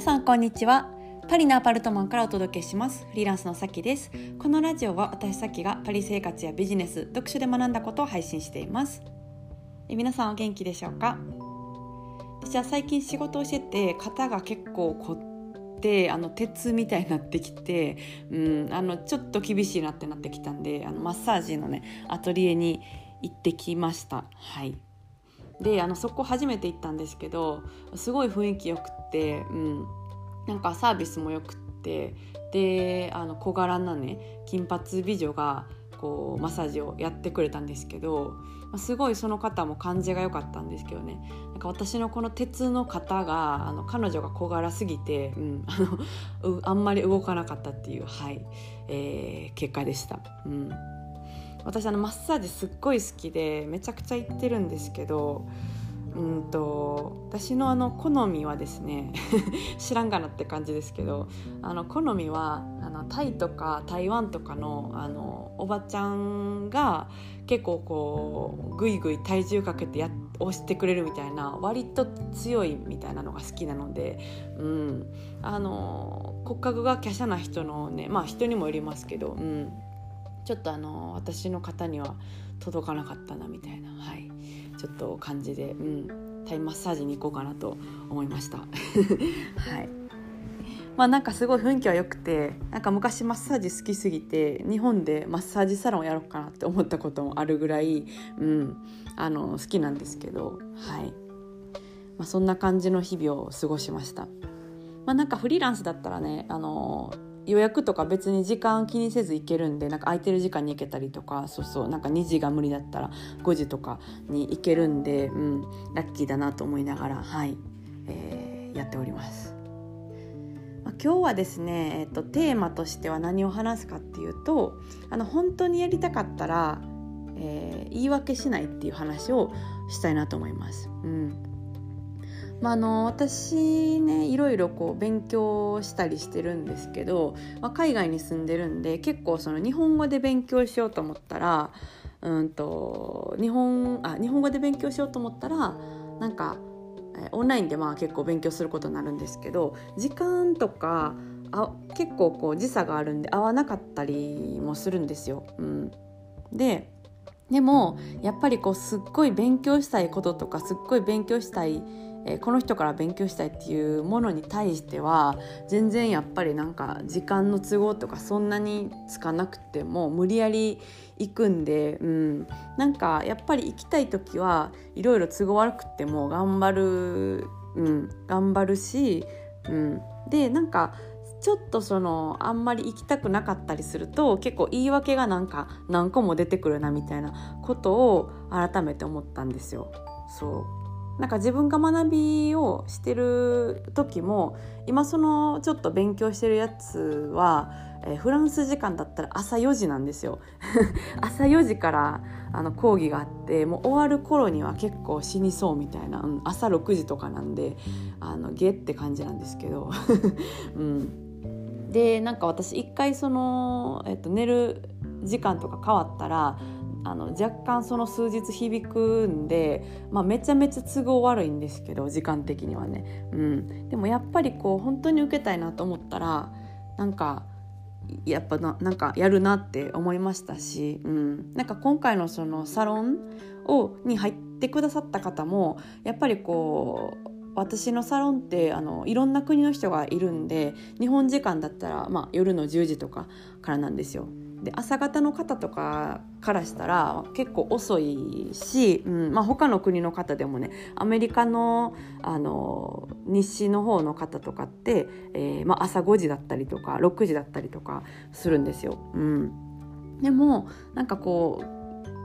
皆さんこんにちは。パリのアパルトマンからお届けします。フリーランスのさきです。このラジオは私さきがパリ生活やビジネス読書で学んだことを配信しています。え皆さんお元気でしょうか？私は最近仕事をしてて肩が結構凝ってあの鉄みたいになってきて、うん、あのちょっと厳しいなってなってきたんであのマッサージのねアトリエに行ってきました。はい。であのそこ初めて行ったんですけどすごい雰囲気よくって、うん、なんかサービスもよくってであの小柄なね金髪美女がこうマッサージをやってくれたんですけどすごいその方も感じが良かったんですけどね。なんか私のこの鉄の方があの彼女が小柄すぎて、うん、あの あんまり動かなかったっていう、はいえー、結果でした。うん。私あのマッサージすっごい好きでめちゃくちゃ行ってるんですけどうんと私のあの好みはですね 知らんがなって感じですけどあの好みはあのタイとか台湾とかのあのおばちゃんが結構こうぐいぐい体重かけてや押してくれるみたいな割と強いみたいなのが好きなので、うん、あの骨格が華奢な人のねまあ人にもよりますけど、うん、ちょっとあの私の方には届かなかったなみたいな、はい、ちょっと感じで、うん、タイマッサージに行こうかなと思いました。はいまあなんかすごい雰囲気は良くてなんか昔マッサージ好きすぎて日本でマッサージサロンやろうかなって思ったこともあるぐらい、うん、あの好きなんですけど、はいまあ、そんな感じの日々を過ごしました。まあ、なんかフリーランスだったらねあの予約とか別に時間気にせず行けるんでなんか空いてる時間に行けたりとかそうそうなんか2時が無理だったら5時とかに行けるんで、うん、ラッキーだなと思いながらはい、えー、やっております。まあ、今日はですね、えっと、テーマとしては何を話すかっていうとあの本当にやりたかったら、えー、言い訳しないっていう話をしたいなと思います。うんまあ、の私ねいろいろこう勉強したりしてるんですけど、まあ、海外に住んでるんで結構その日本語で勉強しようと思ったらうんと日本あ日本語で勉強しようと思ったらなんかオンラインでまあ結構勉強することになるんですけど時間とかあ結構こう時差があるんで合わなかったりもするんですよ。うん、ででもやっぱりこうすっごい勉強したいこととかすっごい勉強したいえ、この人から勉強したいっていうものに対しては全然やっぱりなんか時間の都合とかそんなにつかなくても無理やり行くんで、うん、なんかやっぱり行きたい時はいろいろ都合悪くても頑張る、うん、頑張るし、うん、でなんかちょっとそのあんまり行きたくなかったりすると結構言い訳がなんか何個も出てくるなみたいなことを改めて思ったんですよ。そう。なんか自分が学びをしてる時も今そのちょっと勉強してるやつは、えー、フランス時間だったら朝4時なんですよ。朝4時からあの講義があってもう終わる頃には結構死にそうみたいな、うん、朝6時とかなんであのゲって感じなんですけど、うん、でなんか私一回その、えっと、寝る時間とか変わったらあの若干その数日響くんで、まあ、めちゃめちゃ都合悪いんですけど時間的にはね、うん、でもやっぱりこう本当に受けたいなと思ったらなんかやっぱななんかやるなって思いましたし、うん、なんか今回のそのサロンをに入ってくださった方もやっぱりこう私のサロンってあのいろんな国の人がいるんで日本時間だったら、まあ、夜の10時とかからなんですよ。で朝方の方とかからしたら結構遅いし、うんまあ、他の国の方でもねアメリカのあの西の方の方とかって、えーまあ、朝5時だったりとか6時だったりとかするんですよ。うん、でもなんかこう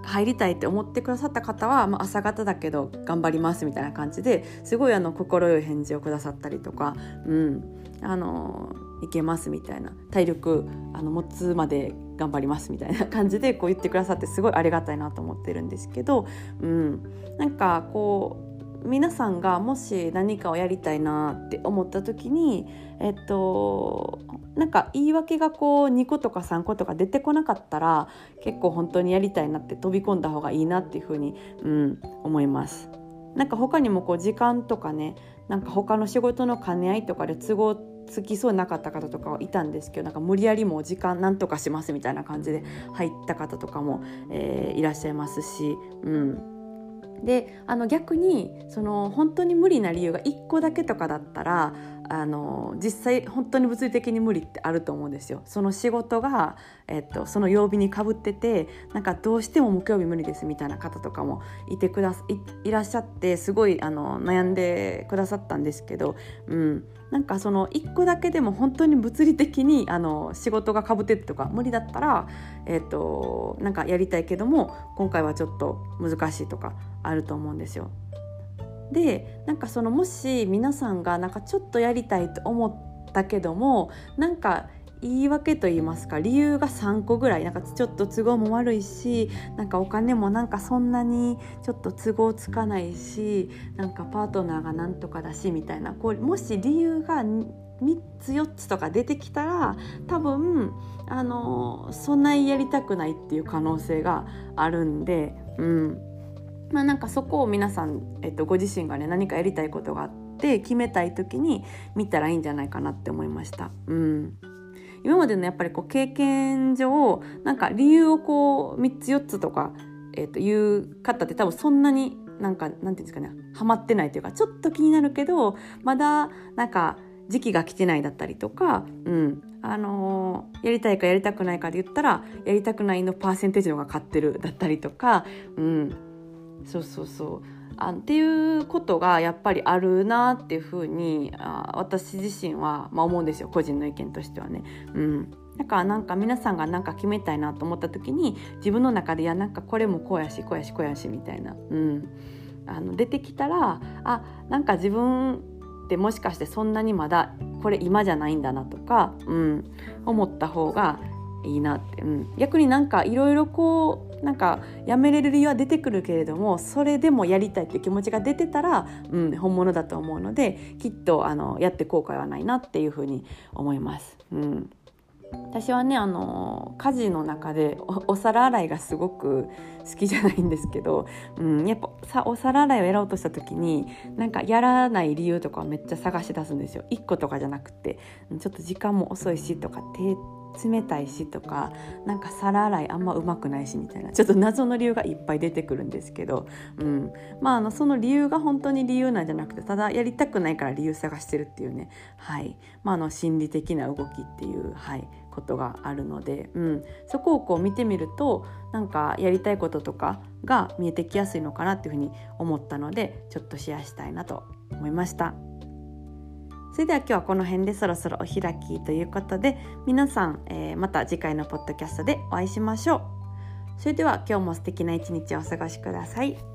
入りたいって思ってくださった方は、まあ、朝方だけど頑張りますみたいな感じですごいあの快い返事をくださったりとか、うん、あのいけますみたいな体力あの持つまで頑張りますみたいな感じでこう言ってくださってすごいありがたいなと思ってるんですけど、うん、なんかこう皆さんがもし何かをやりたいなって思った時にえっとなんか言い訳がこう2個とか3個とか出てこなかったら結構本当にやりたいなって飛び込んだ方がいいなっていうふうに、うん、思います。なんか他にもこう時間とかねなんか他の仕事の兼ね合いとかで都合つきそうなかった方とかはいたんですけどなんか無理やりもう時間なんとかしますみたいな感じで入った方とかも、えー、いらっしゃいますし、うん、であの逆にその本当に無理な理由が1個だけとかだったらあの実際本当に物理的に無理ってあると思うんですよ。その仕事が、えっと、その曜日にかぶっててなんかどうしても木曜日無理ですみたいな方とかもいてくだいいらっしゃってすごいあの悩んでくださったんですけど、うん、なんかその1個だけでも本当に物理的にあの仕事がかぶっててとか無理だったら、えっと、なんかやりたいけども今回はちょっと難しいとかあると思うんですよ。でなんかそのもし皆さんがなんかちょっとやりたいと思ったけどもなんか言い訳と言いますか理由が3個ぐらいなんかちょっと都合も悪いしなんかお金もなんかそんなにちょっと都合つかないしなんかパートナーがなんとかだしみたいなこうもし理由が3つ4つとか出てきたら多分あのそんなにやりたくないっていう可能性があるんでうん。まあ、なんかそこを皆さん、えっと、ご自身がね何かやりたいことがあって決めたい時に見たらいいんじゃないかなって思いました。うん。今までのやっぱりこう経験上なんか理由をこう3つ4つとか、えー、という方って多分そんなになんかなんていうんですかねハマってないというかちょっと気になるけどまだなんか時期が来てないだったりとか、うん。あのー、やりたいかやりたくないかで言ったらやりたくないのパーセンテージの方が勝ってるだったりとか、うん、そうそうそう。あっていうことがやっぱりあるなっていうふうにあ私自身は、まあ、思うんですよ。個人の意見としてはね。うん。だからなんか皆さんが何か決めたいなと思った時に自分の中でいやなんかこれもこうやしこうやしこうやしみたいな、うん、あの出てきたらあなんか自分ってもしかしてそんなにまだこれ今じゃないんだなとか、うん、思った方がいいなって、うん、逆になんかいろいろこうなんかやめれる理由は出てくるけれどもそれでもやりたいっていう気持ちが出てたら、うん、本物だと思うのできっとあのやって後悔はないなっていうふうに思います。うん私はねあの家事の中でお皿洗いがすごく好きじゃないんですけど、うん、やっぱさお皿洗いをやろうとした時になんかやらない理由とかめっちゃ探し出すんですよ1個とかじゃなくてちょっと時間も遅いしとか手冷たいしとかなんか皿洗いあんまうまくないしみたいなちょっと謎の理由がいっぱい出てくるんですけど、うん、まああのその理由が本当に理由なんじゃなくてただやりたくないから理由探してるっていうね、はい。まあ、の心理的な動きっていう、はい、ことがあるので、うん、そこをこう見てみるとなんかやりたいこととかが見えてきやすいのかなっていうふうに思ったのでちょっとシェアしたいなと思いました。それでは今日はこの辺でそろそろお開きということで皆さん、えー、また次回のポッドキャストでお会いしましょう。それでは今日も素敵な一日をお過ごしください。